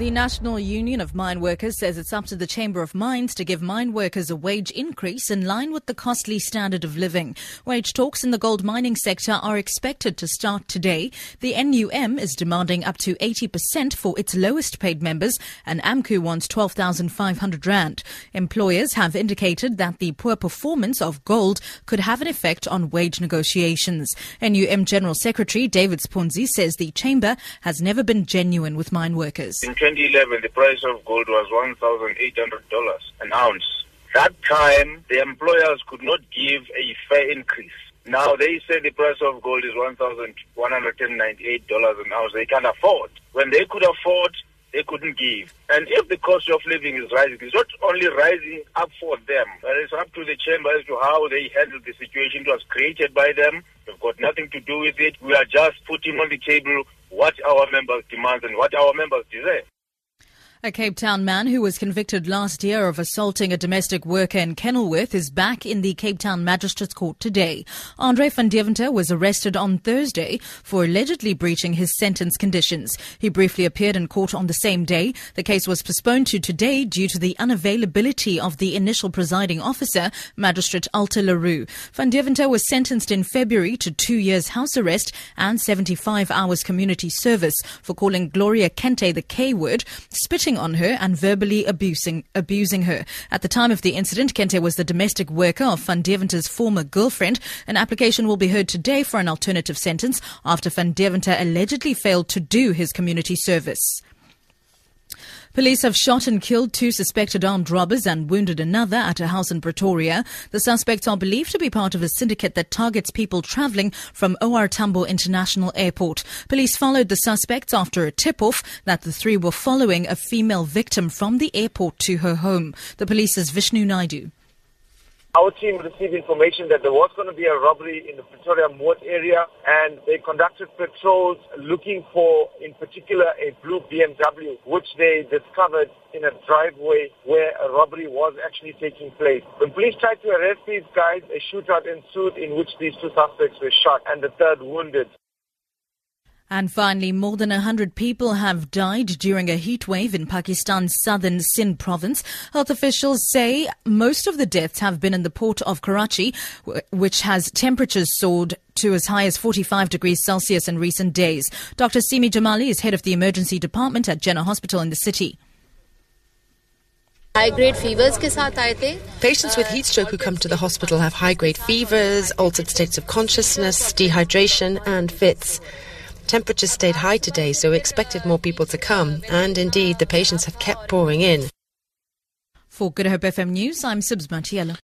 The National Union of Mineworkers says it's up to the Chamber of Mines to give mine workers a wage increase in line with the costly standard of living. Wage talks in the gold mining sector are expected to start today. The NUM is demanding up to 80% for its lowest paid members, and AMCU wants 12,500 Rand. Employers have indicated that the poor performance of gold could have an effect on wage negotiations. NUM General Secretary David Sipunzi says the chamber has never been genuine with mine workers. In 2011, the price of gold was $1,800 an ounce. That time, the employers could not give a fair increase. Now they say the price of gold is $1,198 an ounce. They can't afford. When they could afford, they couldn't give. And if the cost of living is rising, it's not only rising up for them, but it's up to the chamber as to how they handle the situation. It was created by them. We've got nothing to do with it. We are just putting on the table what our members demand and what our members desire. A Cape Town man who was convicted last year of assaulting a domestic worker in Kenilworth is back in the Cape Town Magistrates Court today. Andre van Deventer was arrested on Thursday for allegedly breaching his sentence conditions. He briefly appeared in court on the same day. The case was postponed to today due to the unavailability of the initial presiding officer, Magistrate Alta Le Roux. Van Deventer was sentenced in February to two years house arrest and 75 hours community service for calling Gloria Kente the K word, spitting on her and verbally abusing abusing her. At the time of the incident, Kente was the domestic worker of Van Deventer's former girlfriend. An application will be heard today for an alternative sentence after Van Deventer allegedly failed to do his community service. Police have shot and killed two suspected armed robbers and wounded another at a house in Pretoria. The suspects are believed to be part of a syndicate that targets people traveling from OR Tambo International Airport. Police followed the suspects after a tip-off that the three were following a female victim from the airport to her home. The police's Vishnu Naidoo. Our team received information that there was going to be a robbery in the Pretoria Moot area and they conducted patrols looking for, in particular, a blue BMW, which they discovered in a driveway where a robbery was actually taking place. When police tried to arrest these guys, a shootout ensued in which these two suspects were shot and the third wounded. And finally, more than 100 people have died during a heat wave in Pakistan's southern Sindh province. Health officials say most of the deaths have been in the port of Karachi, which has temperatures soared to as high as 45 degrees Celsius in recent days. Dr. Seemin Jamali is head of the emergency department at Jinnah Hospital in the city. Patients with heat stroke who come to the hospital have high grade fevers, altered states of consciousness, dehydration, and fits. Temperatures stayed high today, so we expected more people to come, and indeed the patients have kept pouring in. For Good Hope FM News, I'm Sibs Matiela.